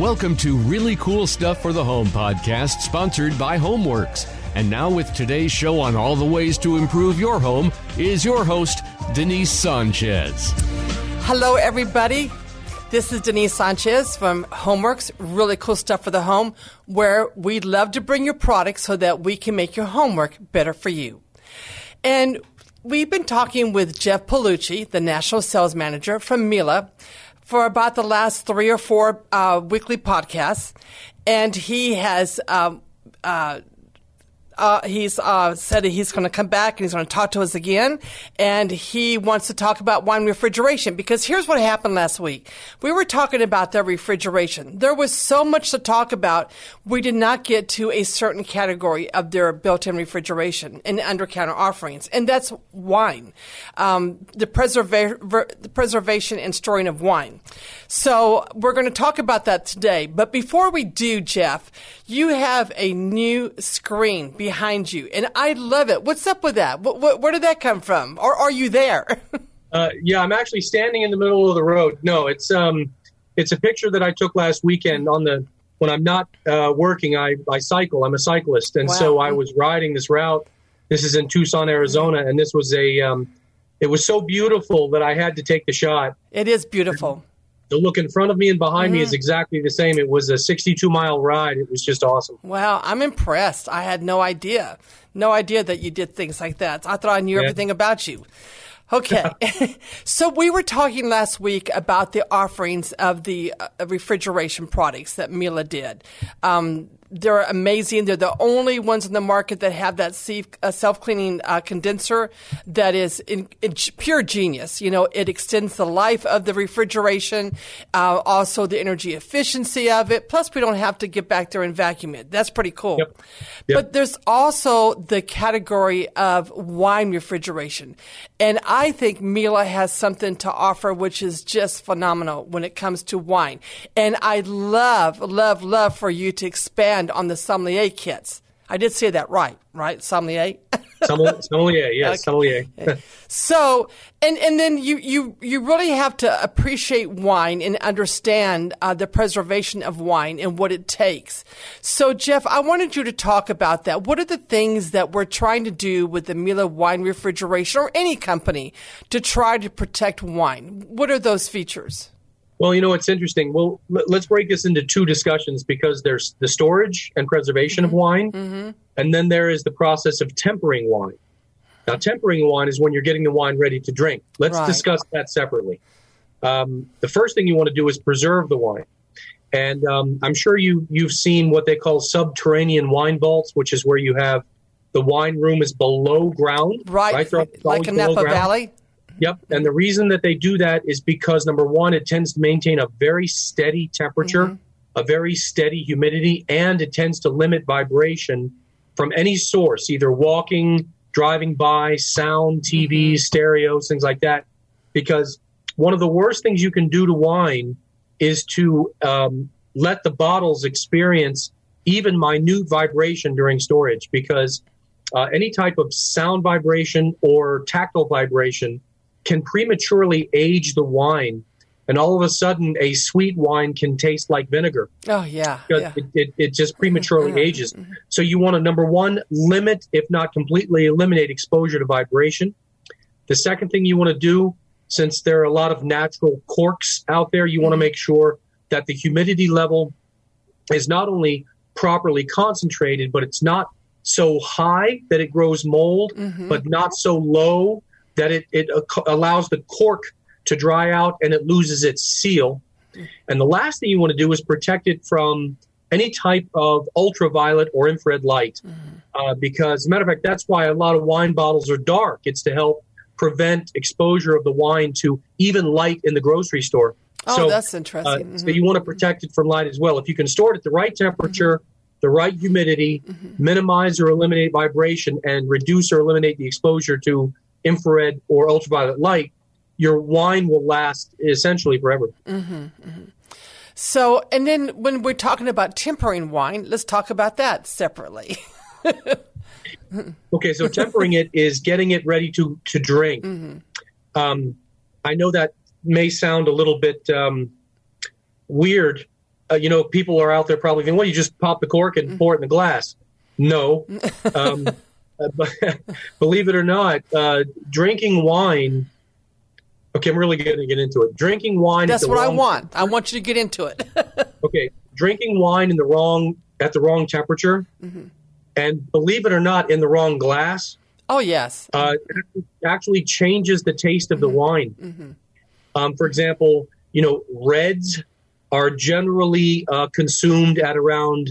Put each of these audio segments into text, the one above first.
Welcome to Really Cool Stuff for the Home podcast, sponsored by Homeworks. And now, with today's show on all the ways to improve your home, is your host, Denise Sanchez. Hello, everybody. This is Denise Sanchez from Homeworks, really cool stuff for the home, where we'd love to bring your products so that we can make your homework better for you. And we've been talking with Jeff Palucci, the national sales manager from Miele, for about the last three or four uh, weekly podcasts, and he has um, uh, uh, he's uh, said he's going to come back and he's going to talk to us again. And he wants to talk about wine refrigeration because here's what happened last week. We were talking about their refrigeration. There was so much to talk about. We did not get to a certain category of their built-in refrigeration and under-counter offerings, and that's wine, um, the, preserva- the preservation and storing of wine. So we're going to talk about that today. But before we do, Jeff, you have a new screen behind you, and I love it. What's up with that? What, what, where did that come from? Or are you there? uh, yeah, I'm actually standing in the middle of the road. No, it's um, it's a picture that I took last weekend on the when I'm not uh, working. I I cycle. I'm a cyclist, and wow. so I was riding this route. This is in Tucson, Arizona, and this was a um, it was so beautiful that I had to take the shot. It is beautiful. The look in front of me and behind mm. me is exactly the same. It was a 62 mile ride. It was just awesome. Wow, I'm impressed. I had no idea. No idea that you did things like that. I thought I knew yeah. everything about you. Okay. so we were talking last week about the offerings of the uh, refrigeration products that Miele did. Um, they're amazing. They're the only ones in the market that have that uh, self cleaning uh, condenser that is in, in, pure genius. You know, it extends the life of the refrigeration, uh, also the energy efficiency of it. Plus, we don't have to get back there and vacuum it. That's pretty cool. Yep. Yep. But there's also the category of wine refrigeration. And I think Miele has something to offer which is just phenomenal when it comes to wine. And I'd love, love, love for you to expand on the sommelier kits. I did say that right, right? Sommelier. sommelier, yes, sommelier. so, and and then you you you really have to appreciate wine and understand uh, the preservation of wine and what it takes. So, Jeff, I wanted you to talk about that. What are the things that we're trying to do with the Miele Wine Refrigeration or any company to try to protect wine? What are those features? Well, you know, it's interesting. Well, let's break this into two discussions because there's the storage and preservation mm-hmm. of wine, mm-hmm. And then there is the process of tempering wine. Now, tempering wine is when you're getting the wine ready to drink. Let's right. discuss that separately. Um, the first thing you want to do is preserve the wine. And um, I'm sure you you've seen what they call subterranean wine vaults, which is where you have the wine room is below ground, right? right like a Napa ground. Valley. Yep. And the reason that they do that is because number one, it tends to maintain a very steady temperature, mm-hmm. a very steady humidity, and it tends to limit vibration from any source, either walking, driving by, sound, TVs, mm-hmm. stereos, things like that. Because one of the worst things you can do to wine is to um, let the bottles experience even minute vibration during storage because uh, any type of sound vibration or tactile vibration can prematurely age the wine and all of a sudden a sweet wine can taste like vinegar. Oh yeah, yeah. It, it, it, just prematurely mm-hmm. ages. Mm-hmm. So you want to number one limit, if not completely eliminate exposure to vibration. The second thing you want to do, since there are a lot of natural corks out there, you want to mm-hmm. make sure that the humidity level is not only properly concentrated, but it's not so high that it grows mold, mm-hmm. but not so low that it, it allows the cork to dry out and it loses its seal. And the last thing you want to do is protect it from any type of ultraviolet or infrared light. Mm-hmm. Uh, because, as a matter of fact, that's why a lot of wine bottles are dark. It's to help prevent exposure of the wine to even light in the grocery store. Oh, so, that's interesting. Uh, mm-hmm. So you want to protect it from light as well. If you can store it at the right temperature, mm-hmm. the right humidity, mm-hmm. minimize or eliminate vibration, and reduce or eliminate the exposure to infrared or ultraviolet light, your wine will last essentially forever. Mm-hmm, mm-hmm. So, and then when we're talking about tempering wine, let's talk about that separately. okay, so tempering it is getting it ready to to drink. Mm-hmm. Um, I know that may sound a little bit um, weird uh, you know, people are out there probably thinking, well, you just pop the cork and pour it in the glass. No. Um, uh, but believe it or not, uh, drinking wine. Okay, I'm really going to get into it. Drinking wine. That's what I want. I want you to get into it. okay, drinking wine in the wrong at the wrong temperature, mm-hmm. and believe it or not, in the wrong glass. Oh yes. Uh, actually changes the taste of the mm-hmm. wine. Mm-hmm. Um, for example, you know, reds are generally uh, consumed at around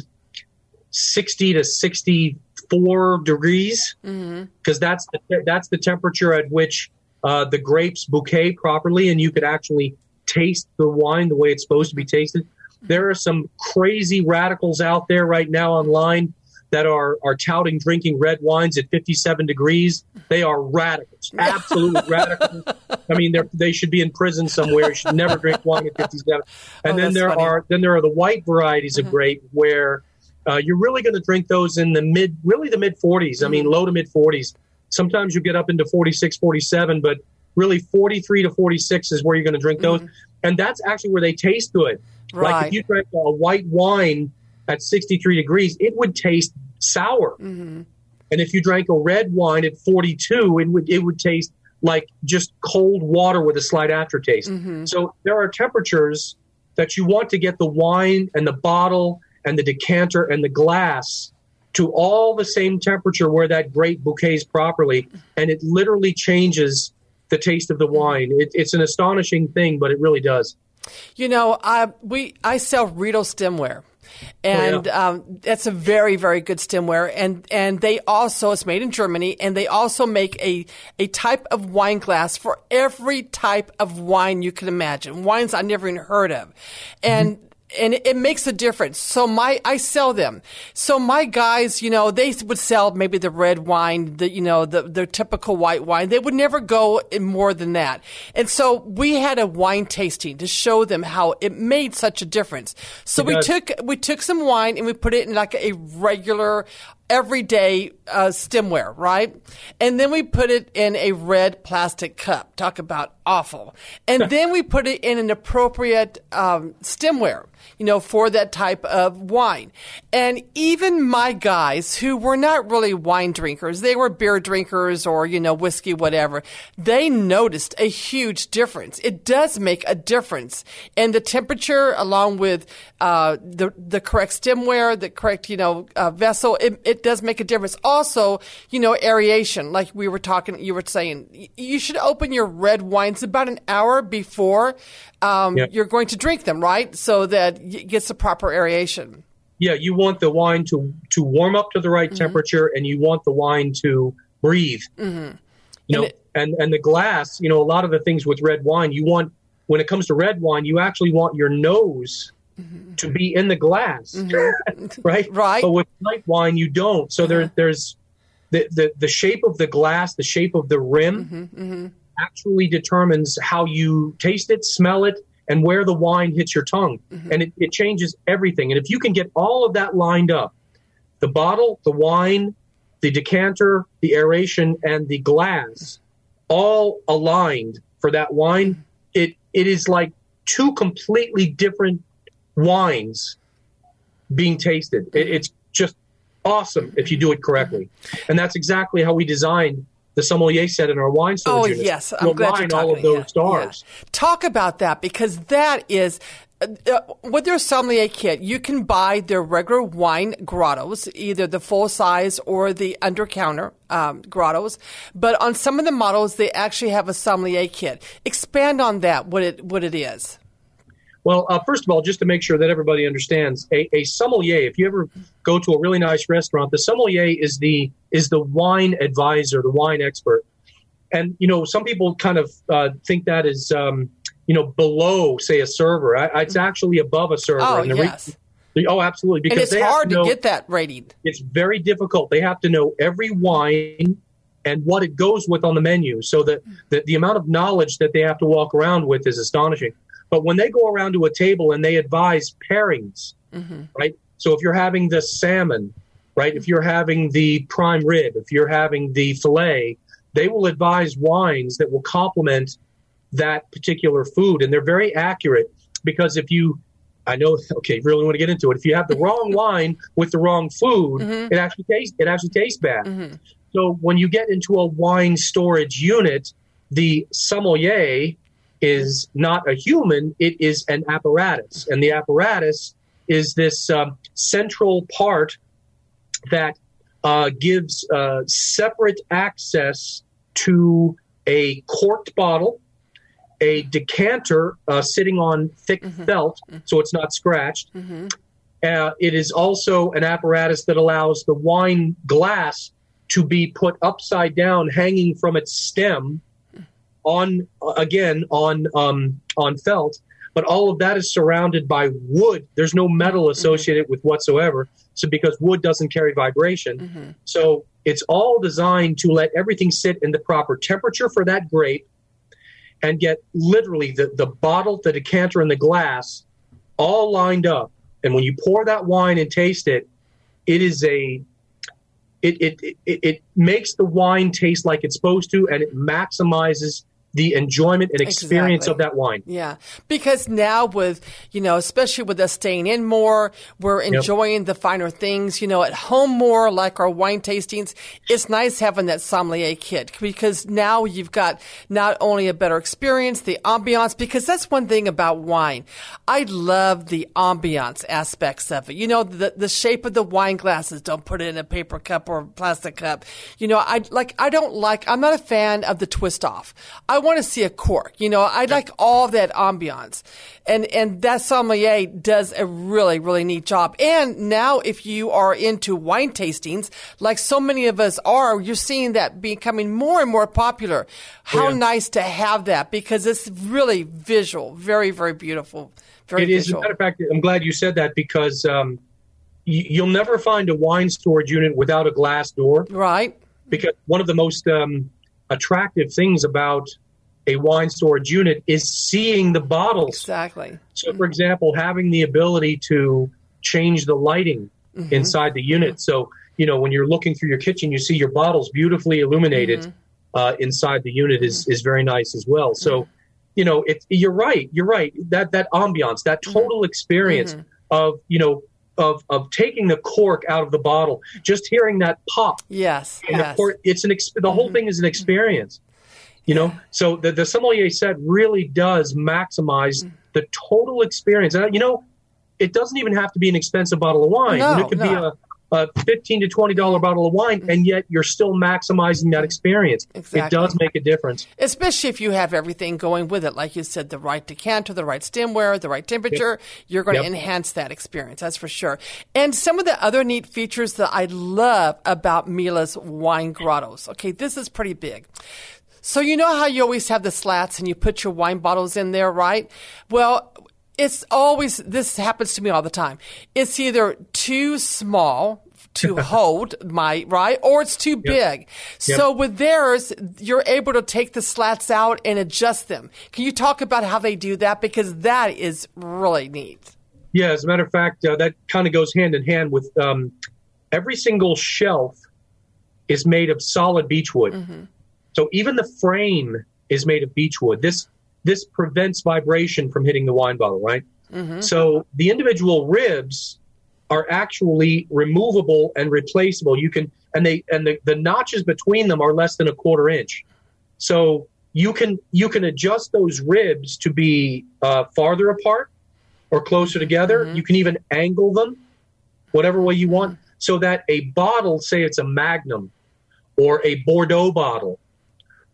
60 to 64 degrees because mm-hmm. that's the, that's the temperature at which uh, the grapes bouquet properly and you could actually taste the wine the way it's supposed to be tasted. There are some crazy radicals out there right now online that are, are touting drinking red wines at 57 degrees. They are radicals, absolute radicals. I mean, they should be in prison somewhere. You should never drink wine at 57. And oh, then there funny. are then there are the white varieties of mm-hmm. grape where uh, you're really going to drink those in the mid, really the mid 40s. Mm-hmm. I mean, mm-hmm. low to mid 40s. Sometimes you get up into 46, 47, but really 43 to 46 is where you're going to drink those. Mm-hmm. And that's actually where they taste good. Right. Like if you drank a white wine at 63 degrees, it would taste sour. Mm-hmm. And if you drank a red wine at 42, it would, it would taste like just cold water with a slight aftertaste. Mm-hmm. So there are temperatures that you want to get the wine and the bottle and the decanter and the glass to all the same temperature where that grape bouquets properly. And it literally changes the taste of the wine. It, it's an astonishing thing, but it really does. You know, I, we, I sell Riedel stemware and oh, yeah. um, that's a very very good stemware and and they also it's made in Germany and they also make a a type of wine glass for every type of wine you can imagine wines I never even heard of and mm-hmm and it makes a difference. So my, I sell them. So my guys, you know, they would sell maybe the red wine, the, you know, the, the typical white wine. They would never go in more than that. And so we had a wine tasting to show them how it made such a difference. So we took, we took some wine and we put it in like a regular, everyday uh, stemware, right? And then we put it in a red plastic cup. Talk about awful. And then we put it in an appropriate um, stemware you know, for that type of wine. And even my guys who were not really wine drinkers, they were beer drinkers or, you know, whiskey, whatever, they noticed a huge difference. It does make a difference. And the temperature along with uh, the, the correct stemware, the correct, you know, uh, vessel, it, it does make a difference. Also, you know, aeration, like we were talking, you were saying, you should open your red wines about an hour before um, yep. you're going to drink them, right? So that it gets the proper aeration. Yeah, you want the wine to to warm up to the right mm-hmm. temperature, and you want the wine to breathe. Mm-hmm. You know, and, it, and and the glass. You know, a lot of the things with red wine, you want when it comes to red wine, you actually want your nose mm-hmm. to be in the glass, mm-hmm. right? Right. But with white wine, you don't. So there, there's the, the the shape of the glass, the shape of the rim mm-hmm. Mm-hmm actually determines how you taste it, smell it, and where the wine hits your tongue. Mm-hmm. And it, it changes everything. And if you can get all of that lined up the bottle, the wine, the decanter, the aeration, and the glass all aligned for that wine, mm-hmm. it, it is like two completely different wines being tasted. It, it's just awesome if you do it correctly. And that's exactly how we designed the sommelier set in our wine storage oh, units. yes. I'm glad you're talking, all of those yeah, stars. Yeah. Talk about that because that is uh, uh, with their sommelier kit, you can buy their regular wine grottos, either the full size or the under counter um, grottos. But on some of the models, they actually have a sommelier kit. Expand on that, what it what it is. Well, uh, first of all, just to make sure that everybody understands, a, a, sommelier. If you ever go to a really nice restaurant, the sommelier is the is the wine advisor, the wine expert. And you know, some people kind of uh, think that is um, you know below, say, a server. I, it's actually above a server. Oh yes. Re- oh, absolutely. Because and it's hard to, know, to get that rating. It's very difficult. They have to know every wine and what it goes with on the menu, so that the, the amount of knowledge that they have to walk around with is astonishing. But when they go around to a table and they advise pairings, mm-hmm. right? So if you're having the salmon, right? If you're having the prime rib, if you're having the filet, they will advise wines that will complement that particular food. And they're very accurate because if you I know. Okay, really want to get into it. If you have the wrong wine with the wrong food, Mm-hmm. it actually tastes it actually tastes bad. So when you get into a wine storage unit, the sommelier is not a human; it is an apparatus, and the apparatus is this um, central part that uh, gives uh, separate access to a corked bottle, a decanter uh, sitting on thick felt so it's not scratched. Uh, it is also an apparatus that allows the wine glass to be put upside down, hanging from its stem, on again on um, on felt. But all of that is surrounded by wood. There's no metal associated with whatsoever. So because wood doesn't carry vibration, so it's all designed to let everything sit in the proper temperature for that grape, and get literally the the bottle, the decanter, and the glass all lined up. And when you pour that wine and taste it, it is a it it, it, it makes the wine taste like it's supposed to, and it maximizes the enjoyment and experience Exactly. of that wine. Yeah, because now with you know, especially with us staying in more, we're enjoying the finer things. You know, at home more, like our wine tastings. It's nice having that sommelier kit because now you've got not only a better experience, the ambiance. Because that's one thing about wine. I love the ambiance aspects of it. You know, the the shape of the wine glasses. Don't put it in a paper cup or plastic cup. You know, I like. I don't like. I'm not a fan of the twist off. I want to see a cork. You know, I like all that ambiance, and and that sommelier does a really really neat job. And now, if you are into wine tastings, like so many of us are, you're seeing that becoming more and more popular. How Yeah. nice to have that because it's really visual, very very beautiful, very It is. As a visual. matter of fact, I'm glad you said that because um, y- you'll never find a wine storage unit without a glass door. right? Because one of the most um, attractive things about a wine storage unit is seeing the bottles. Exactly. So, for example, having the ability to change the lighting Mm-hmm. inside the unit. So, you know, when you're looking through your kitchen, you see your bottles beautifully illuminated Mm-hmm. uh, inside the unit is, is very nice as well. So, you know, it, you're right. You're right. That that ambiance, that Mm-hmm. total experience of you know of of taking the cork out of the bottle, just hearing that pop Yes. and yes. course, it's an the whole thing is an experience. You know, so the, the sommelier set really does maximize mm-hmm. the total experience. And, you know, it doesn't even have to be an expensive bottle of wine. No, it could no. be a, a fifteen to twenty dollar bottle of wine, mm-hmm. and yet you're still maximizing that experience. Exactly. It does make a difference. Especially if you have everything going with it. Like you said, the right decanter, the right stemware, the right temperature, you're going to enhance that experience. That's for sure. And some of the other neat features that I love about Miele's wine grottos. Okay, this is pretty big. So you know how you always have the slats and you put your wine bottles in there, right? Well, it's always, this happens to me all the time. It's either too small to hold my, right? Or it's too big. So with theirs, you're able to take the slats out and adjust them. Can you talk about how they do that? Because that is really neat. Yeah, as a matter of fact, uh, that kind of goes hand in hand with um, every single shelf is made of solid beechwood. So even the frame is made of beechwood. This this prevents vibration from hitting the wine bottle, right? Mm-hmm. So the individual ribs are actually removable and replaceable. You can and they and the, the notches between them are less than a quarter inch. So you can you can adjust those ribs to be uh, farther apart or closer together. Mm-hmm. You can even angle them, whatever way you want, mm-hmm. so that a bottle, say it's a Magnum or a Bordeaux bottle,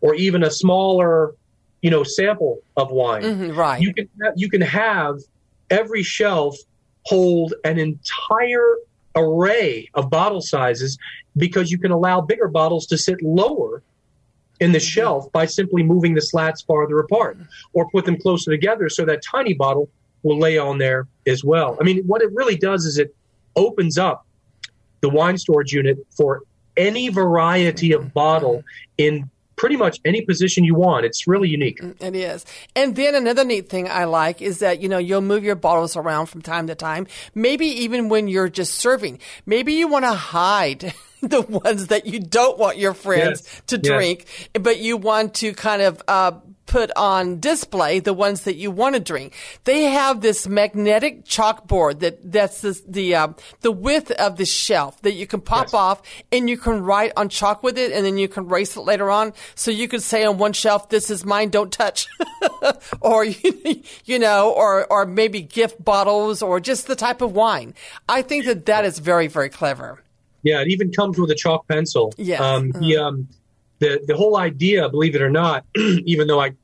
or even a smaller, you know, sample of wine, Mhm, right. you can ha- you can have every shelf hold an entire array of bottle sizes because you can allow bigger bottles to sit lower in the mm-hmm. shelf by simply moving the slats farther apart mm-hmm. or put them closer together so that tiny bottle will lay on there as well. I mean, what it really does is it opens up the wine storage unit for any variety of mm-hmm. bottle in pretty much any position you want. It's really unique. It is. And then another neat thing I like is that, you know, you'll move your bottles around from time to time. Maybe even when you're just serving. Maybe you want to hide the ones that you don't want your friends Yes. to Yes. drink, but you want to kind of uh, put on display the ones that you want to drink. They have this magnetic chalkboard that that's the the, uh, the width of the shelf that you can pop Yes. off and you can write on chalk with it, and then you can erase it later on. So you could say on one shelf, "This is mine, don't touch," or you know, or or maybe gift bottles or just the type of wine. I think that that is very very clever. Yeah, it even comes with a chalk pencil. Yes. Um, the, um, the the whole idea, believe it or not, even though I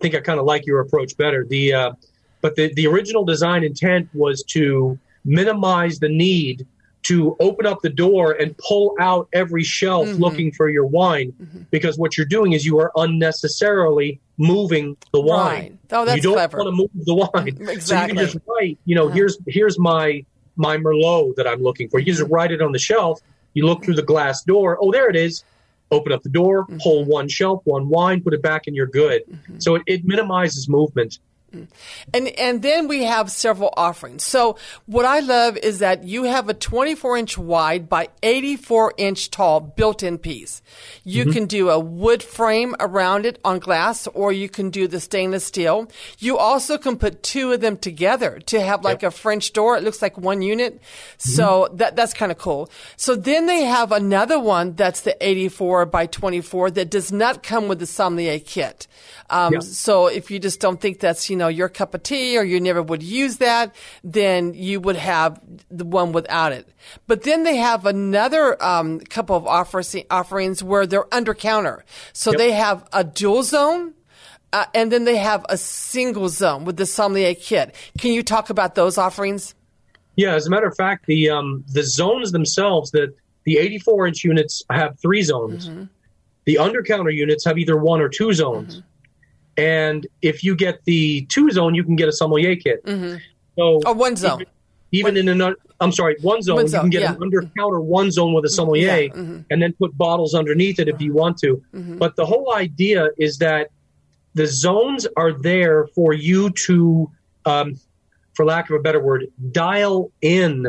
think I kind of like your approach better, the uh, but the the original design intent was to minimize the need to open up the door and pull out every shelf Mm-hmm. looking for your wine, because what you're doing is you are unnecessarily moving the wine. Right. Oh, that's you don't clever. want to move the wine. Exactly. So you can just write, you know, here's here's my my Merlot that I'm looking for. You just write it on the shelf. You look through the glass door. Oh, there it is. Open up the door, mm-hmm. pull one shelf, one wine, put it back, and you're good. Mm-hmm. So it, it minimizes movement. Mm-hmm. And and then we have several offerings. So what I love is that you have a 24 inch wide by 84 inch tall built-in piece. You mm-hmm. can do a wood frame around it on glass, or you can do the stainless steel. You also can put two of them together to have like a French door. It looks like one unit. Mm-hmm. So that that's kind of cool. So then they have another one that's the 84 by 24 that does not come with the sommelier kit. Um, Yeah. so if you just don't think that's, you know, your cup of tea or you never would use that, then you would have the one without it. But then they have another um, couple of offers, offerings where they're under counter. So Yep. they have a dual zone. Uh, and then they have a single zone with the sommelier kit. Can you talk about those offerings? Yeah, as a matter of fact, the um, the zones themselves, the the 84 inch units have three zones. The undercounter units have either one or two zones. And if you get the two zone, you can get a sommelier kit. So Oh, one zone. even in an I'm sorry, one zone, One you can get yeah. an under counter one zone with a sommelier Yeah, mm-hmm. and then put bottles underneath it if you want to. But the whole idea is that the zones are there for you to, um, for lack of a better word, dial in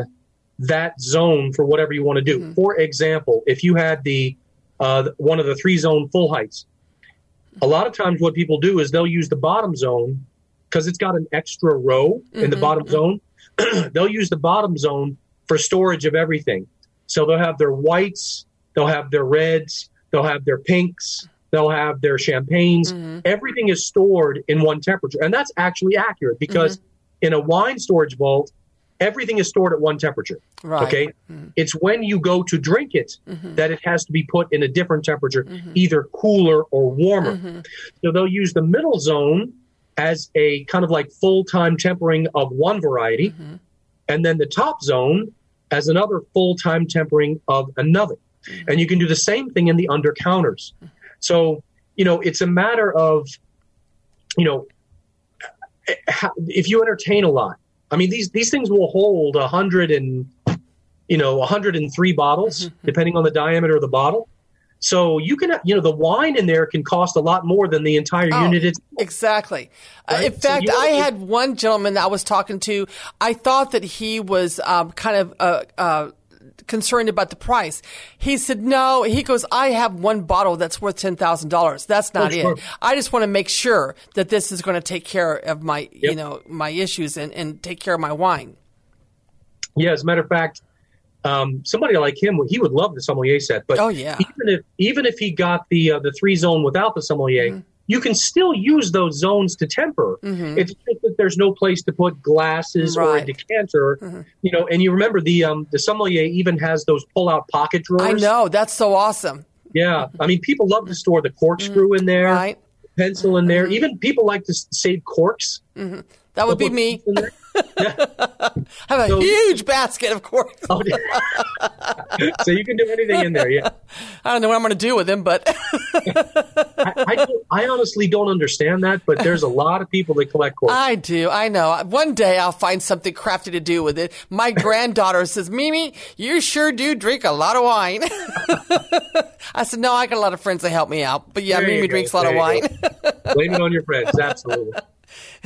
that zone for whatever you want to do. For example, if you had the uh, one of the three zone full heights, a lot of times what people do is they'll use the bottom zone because it's got an extra row in the mm-hmm. bottom zone. they'll use the bottom zone for storage of everything. So they'll have their whites, they'll have their reds, they'll have their pinks, they'll have their champagnes. Mm-hmm. Everything is stored in one temperature. And that's actually accurate because mm-hmm. in a wine storage vault, everything is stored at one temperature. Right. Okay. Mm-hmm. It's when you go to drink it mm-hmm. that it has to be put in a different temperature, mm-hmm. either cooler or warmer. So they'll use the middle zone as a kind of like full time tempering of one variety, and then the top zone as another full time tempering of another. And you can do the same thing in the under counters. So, you know, it's a matter of, you know, eh, if you entertain a lot, I mean, these these things will hold a hundred and you know, 103 bottles, depending on the diameter of the bottle. So you can, you know, the wine in there can cost a lot more than the entire Oh, unit. It's, Exactly. Uh, Right? in So fact, know, I had one gentleman that I was talking to. I thought that he was um, kind of uh, uh, concerned about the price. He said, "No." He goes, "I have one bottle that's worth ten thousand dollars. That's not Oh, sure. it. I just want to make sure that this is going to take care of my, you know, my issues and, and take care of my wine." yeah, as a matter of fact, um, somebody like him, he would love the sommelier set. But Oh, yeah. even if even if he got the uh, the three zone without the sommelier, Mm-hmm. You can still use those zones to temper. It's just that there's no place to put glasses or a Right. Mm-hmm. decanter, you know. And you remember the um, the sommelier even has those pull out pocket drawers. I know that's so awesome, Yeah, I mean, people love to store the corkscrew in there, Mm-hmm. right? Mm-hmm. pencil in there. Even people like to save corks. That would be me. have a So- huge basket, of course. Oh, yeah. so you can do anything in there. Yeah, I don't know what I'm going to do with them, but I, I, I honestly don't understand that, but there's a lot of people that collect corks. I do. I know. One day I'll find something crafty to do with it. My granddaughter says, Mimi, you sure do drink a lot of wine. I said, no, I got a lot of friends that help me out. But yeah, There Mimi drinks a lot of There you wine. Blame it on your friends. Absolutely.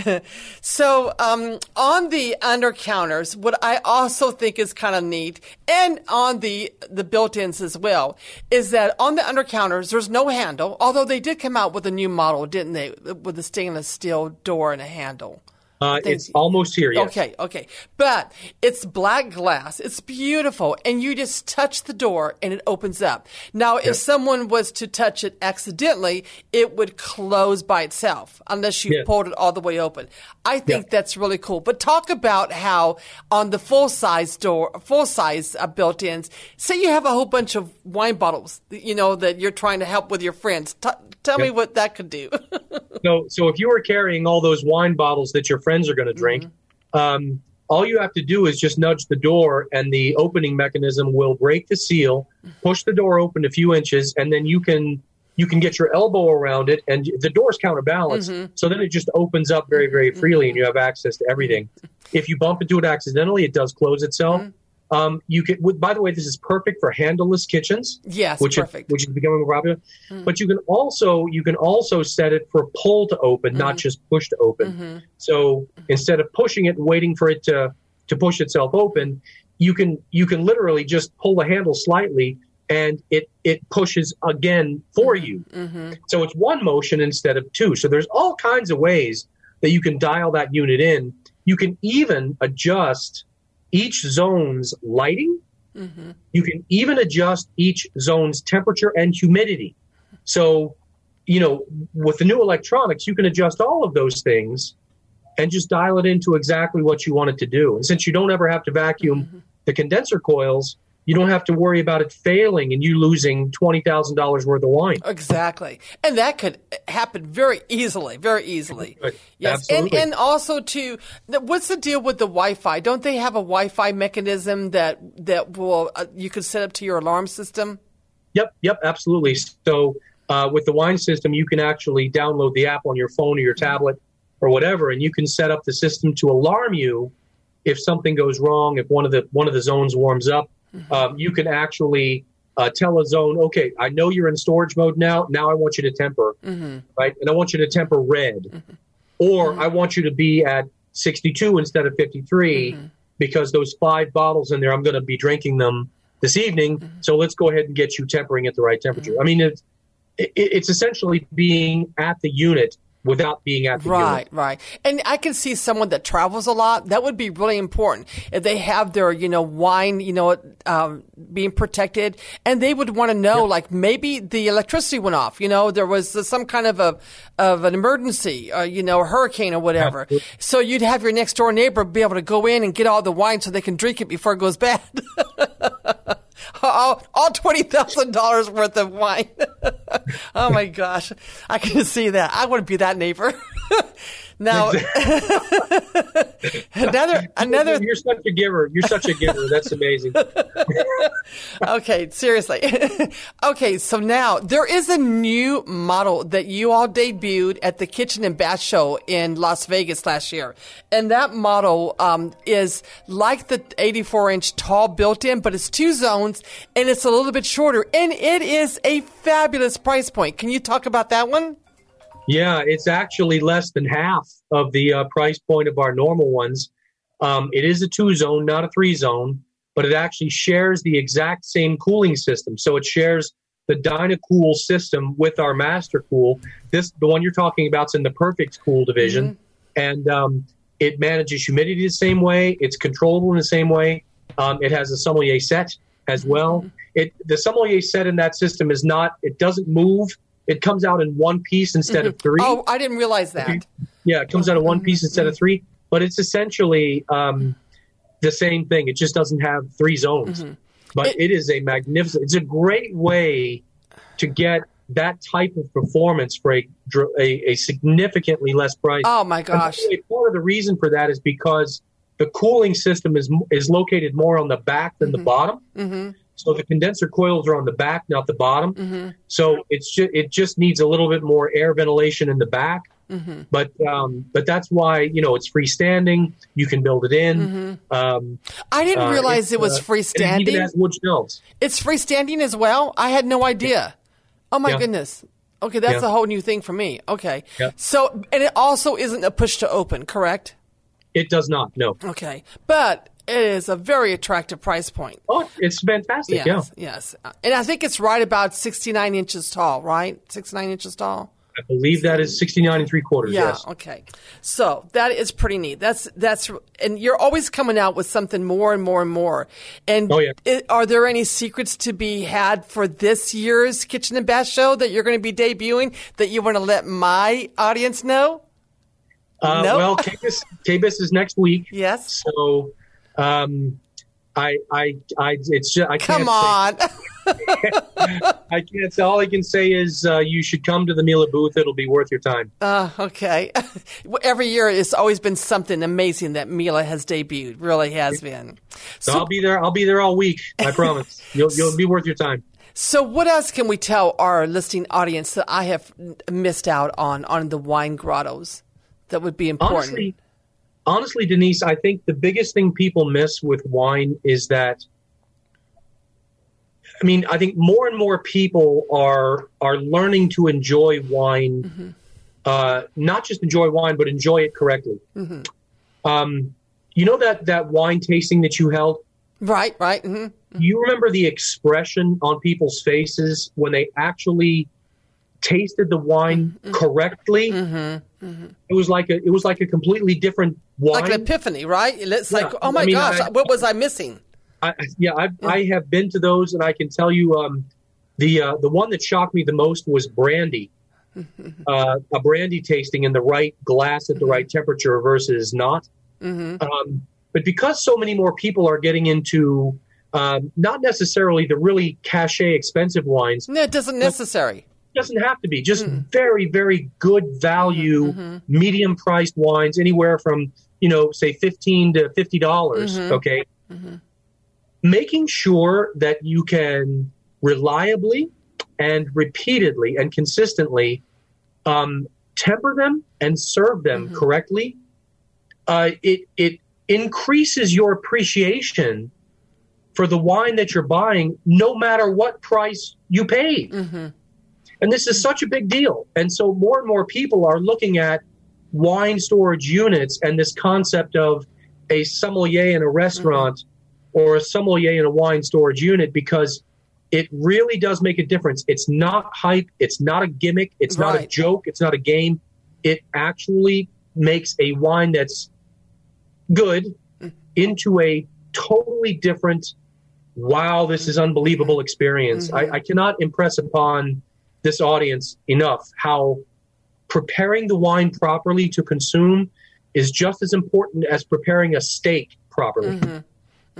so um, on the under counters, what I also think is kind of neat, and on the the built-ins as well, is that on the under counters there's no handle. Although they did come out with a new model, didn't they, with a stainless steel door and a handle. Uh, it's almost here. Yes. Okay, okay. But it's black glass. It's beautiful. And you just touch the door and it opens up. Now, if someone was to touch it accidentally, it would close by itself unless you pulled it all the way open. I think that's really cool. But talk about how on the full size door, full size uh, built ins, say you have a whole bunch of wine bottles, you know, that you're trying to help with your friends. T- tell me what that could do. so, so if you were carrying all those wine bottles that your friends are going to drink, mm-hmm. um, all you have to do is just nudge the door, and the opening mechanism will break the seal, push the door open a few inches, and then you can you can get your elbow around it, and the door's counterbalanced. Mm-hmm. So then it just opens up very, very freely, and you have access to everything. If you bump into it accidentally, it does close itself. Mm-hmm. Um, you can. By the way, this is perfect for handleless kitchens. Yes, which perfect. Is, which is becoming more popular. Mm. But you can also you can also set it for pull to open, mm. not just push to open. Mm-hmm. So instead of pushing it and waiting for it to to push itself open, you can you can literally just pull the handle slightly and it it pushes again for mm-hmm. you. Mm-hmm. So it's one motion instead of two. So there's all kinds of ways that you can dial that unit in. You can even adjust each zone's lighting. Mm-hmm. You can even adjust each zone's temperature and humidity. So, you know, with the new electronics, you can adjust all of those things and just dial it into exactly what you want it to do. And since you don't ever have to vacuum mm-hmm. the condenser coils, you don't have to worry about it failing and you losing $20,000 worth of wine. Exactly. And that could happen very easily, very easily. Yes. Absolutely. And, and also to, what's the deal with the Wi-Fi? Don't they have a Wi-Fi mechanism that, that will, uh, you can set up to your alarm system? Yep. Yep. Absolutely. So, uh, with the wine system, you can actually download the app on your phone or your tablet or whatever, and you can set up the system to alarm you if something goes wrong, if one of the, one of the zones warms up Mm-hmm. Um, you can actually uh, tell a zone, okay, I know you're in storage mode now. Now I want you to temper, mm-hmm. right? And I want you to temper red, mm-hmm. or I want you to be at 62 instead of 53 mm-hmm. because those five bottles in there, I'm going to be drinking them this evening. Mm-hmm. So let's go ahead and get you tempering at the right temperature. Mm-hmm. I mean, it's, it, it's essentially being at the unit without being at the right, unit. right. And I can see someone that travels a lot. That would be really important if they have their, you know, wine, you know, um, being protected, and they would want to know, yeah. like maybe the electricity went off. You know, there was some kind of a of an emergency, or, uh, you know, a hurricane or whatever. Absolutely. So you'd have your next door neighbor be able to go in and get all the wine so they can drink it before it goes bad. all, all twenty thousand dollars worth of wine. oh my gosh, I can see that. I want to be that neighbor. now, another another. You're such a giver. You're such a giver. That's amazing. okay, seriously. okay, so now there is a new model that you all debuted at the Kitchen and Bath Show in Las Vegas last year, and that model um, is like the 84 inch tall built-in, but it's two zones and it's a little bit shorter, and it is a fabulous price point. Can you talk about that one? Yeah, it's actually less than half of the uh, price point of our normal ones. Um, it is a two zone, not a three zone, but it actually shares the exact same cooling system. So it shares the DynaCool system with our MasterCool. This, the one you're talking about, is in the PerfectCool division, mm-hmm. and um, it manages humidity the same way. It's controllable in the same way. Um, it has a sommelier set as well. Mm-hmm. It the sommelier set in that system is not. It doesn't move. It comes out in one piece instead of mm-hmm. three. Oh, I didn't realize that. Yeah, it comes out in one piece instead of three. But it's essentially um, the same thing. It just doesn't have three zones. Mm-hmm. But it, it is a magnificent. It's a great way to get that type of performance for a, a, a significantly less price. Oh my gosh! part of the reason for that is because the cooling system is is located more on the back than mm-hmm. the bottom. Mm-hmm. So the condenser coils are on the back, not the bottom. Mm-hmm. So it's just it just needs a little bit more air ventilation in the back. Mm-hmm. But um, but that's why you know it's freestanding. You can build it in. Mm-hmm. Um, I didn't uh, realize it was uh, freestanding. It has wood shelves. It's freestanding as well. I had no idea. Oh my yeah. goodness. Okay, that's Yeah. a whole new thing for me. Okay. Yeah. So, and it also isn't a push to open, correct? It does not. No. Okay. But it is a very attractive price point. Oh, it's fantastic. Yes. Yeah. Yes. And I think it's right about 69 inches tall, right? 69 inches tall? I believe that is 69 and three quarters. Yeah. Yes. Okay. So that is pretty neat. That's that's and you're always coming out with something more and more and more. And Oh, yeah. i- are there any secrets to be had for this year's Kitchen and Bath show that you're going to be debuting that you want to let my audience know? Uh, Nope. Well, KBIS, KBIS is next week. Yes. So, um, I, I, I, it's just, I can't Come on. I can't say, all I can say is, uh, you should come to the Miele booth. It'll be worth your time. Uh, okay. Every year it's always been something amazing that Miele has debuted. Really has been. So I'll be there. I'll be there all week. I promise. you'll, you'll be worth your time. So, what else can we tell our listening audience that I have missed out on on the wine grottos that would be important? Honestly, honestly, Denise, I think the biggest thing people miss with wine is that. I mean, I think more and more people are are learning to enjoy wine, uh, not just enjoy wine, but enjoy it correctly. Um, you know that that wine tasting that you held. right, right. hmm You remember the expression on people's faces when they actually tasted the wine correctly? It was like a it was like a completely different wine. Like an epiphany, right? It's like, Yeah. oh my I mean, gosh, I- what was I missing? I, yeah, I, I have been to those, and I can tell you, um, the uh, the one that shocked me the most was brandy, uh, a brandy tasting in the right glass at the right temperature versus not. Um, but because so many more people are getting into um, not necessarily the really cachet expensive wines, No, it doesn't necessary. Doesn't have to be. Just hmm. very very good value hmm, hmm. medium priced wines anywhere from you know say 15 to 50 dollars mm-hmm. okay? Mm-hmm. Making sure that you can reliably and repeatedly and consistently um, temper them and serve them mm-hmm. correctly uh, it it increases your appreciation for the wine that you're buying no matter what price you paid and this is such a big deal. And so more and more people are looking at wine storage units and this concept of a sommelier in a restaurant mm-hmm. or a sommelier in a wine storage unit because it really does make a difference. It's not hype. It's not a gimmick. It's not a joke. It's not a game. It actually makes a wine that's good mm-hmm. into a totally different, wow, this is unbelievable mm-hmm. experience. I, I cannot impress upon this audience enough how preparing the wine properly to consume is just as important as preparing a steak properly. Mm-hmm.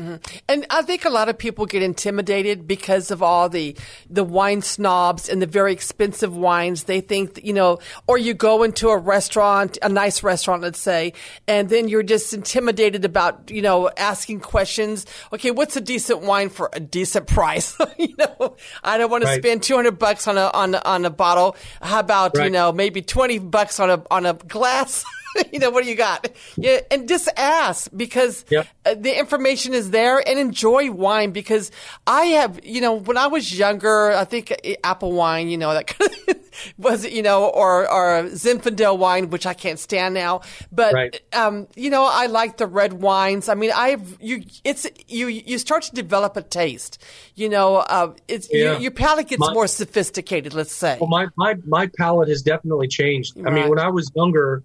Mm-hmm. And I think a lot of people get intimidated because of all the the wine snobs and the very expensive wines. They think, that, you know, or you go into a restaurant, a nice restaurant, let's say, and then you're just intimidated about, you know, asking questions. Okay, what's a decent wine for a decent price? you know, I don't want to spend 200 bucks on a on on a bottle. How about, you know, maybe 20 bucks on a on a glass? you know, what do you got? Yeah, and just ask because Yep. uh, the information is there and enjoy wine because I have, you know, when I was younger, I think uh, apple wine, you know, that kind of was, you know, or, or Zinfandel wine, which I can't stand now. But, Right. um, you know, I like the red wines. I mean, I've, you, it's, you, you start to develop a taste, you know, uh, it's, Yeah. your, your palate gets My- more sophisticated, let's say. Well, my, my, my palate has definitely changed. I mean, when I was younger,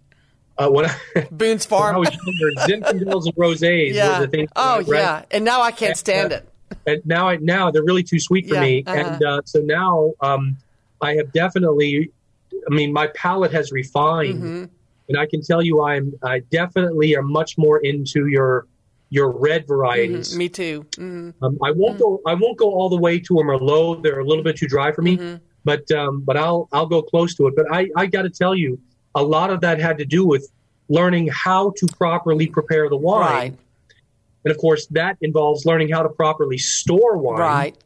uh, when, I, Boone's when I was younger, Zinfandels and rosés yeah. were the things. Oh, I read. yeah. And now I can't stand uh, it. and now I now they're really too sweet for Yeah, me, uh-huh. and uh, so now um, I have definitely. I mean, my palate has refined, Mm-hmm. and I can tell you, I'm I definitely am much more into your your red varieties. Me too. hmm Um, I won't go. I won't go all the way to a Merlot. They're a little bit too dry for me. Mm-hmm. But um, but I'll I'll go close to it. But I I got to tell you, a lot of that had to do with learning how to properly prepare the wine, Right. and of course that involves learning how to properly store wine, Right.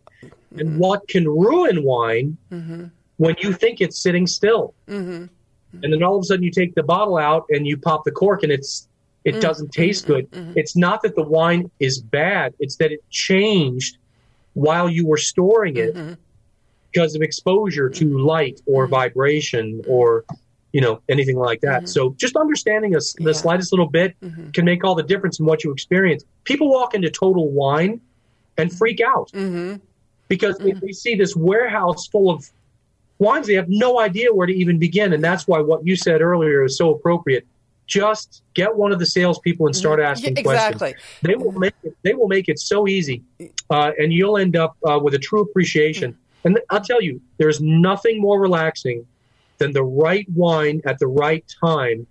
and what can ruin wine mm-hmm. when you think it's sitting still, mm-hmm. and then all of a sudden you take the bottle out and you pop the cork and it's it mm. doesn't taste mm-hmm. good. Mm-hmm. It's not that the wine is bad; it's that it changed while you were storing it, because of exposure to light or Mm-hmm. vibration or you know anything like that. So just understanding us the Yeah. slightest little bit Mhm. can make all the difference in what you experience. People walk into Total Wine and freak out Mm-hmm. because they, they see this warehouse full of wines. They have no idea where to even begin, and that's why what you said earlier is so appropriate. Just get one of the salespeople and start asking Yeah, questions exactly. they will make it they will make it so easy uh, and you'll end up uh, with a true appreciation and i'll tell you there's nothing more relaxing than the right wine at the right time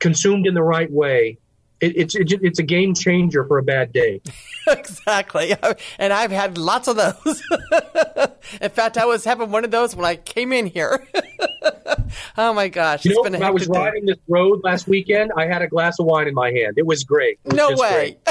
consumed in the right way it, it's it, it's a game changer for a bad day exactly. And I've had lots of those. in fact, I was having one of those when I came in here. Oh my gosh. you it's know been a when i was day. riding this road last weekend i had a glass of wine in my hand it was great It was No way.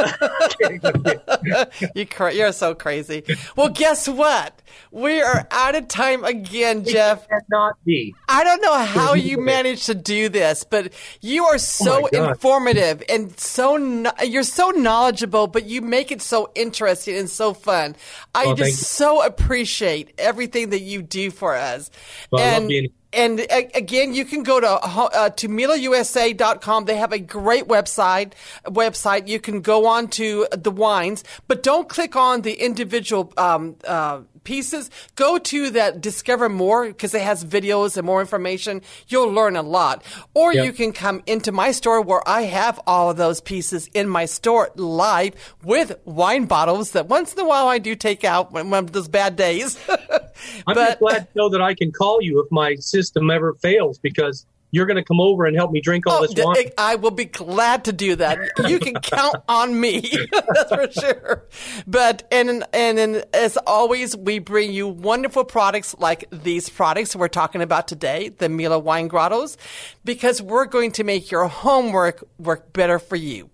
you cra- you're so crazy. Well, guess what? We are out of time again, Jeff. it cannot be I don't know how you managed to do this, but you are oh so Oh informative and so kno- you're so knowledgeable, but you make it so interesting and so fun. I Oh, just so appreciate everything that you do for us. Well, I love and and again, you can go to uh, to mieleusa.com. They have a great website. Website you can go on to the wines, but don't click on the individual um, uh, pieces. Go to that Discover More because it has videos and more information. You'll learn a lot. Or Yep. you can come into my store where I have all of those pieces in my store live with wine bottles that once in a while I do take out when, when those bad days. i'm but just glad to know that i can call you if my system ever fails because you're going to come over and help me drink all Oh, this wine eh, I will be glad to do that. You can count on me. That's for sure. But and and and as always, we bring you wonderful products like these products we're talking about today, the Miele Wine Grottos, because we're going to make your homework work better for you.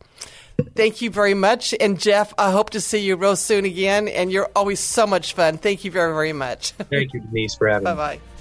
Thank you very much. And Jeff, I hope to see you real soon again. And you're always so much fun. Thank you very, very much. Thank you, Denise, for having bye me. Bye bye.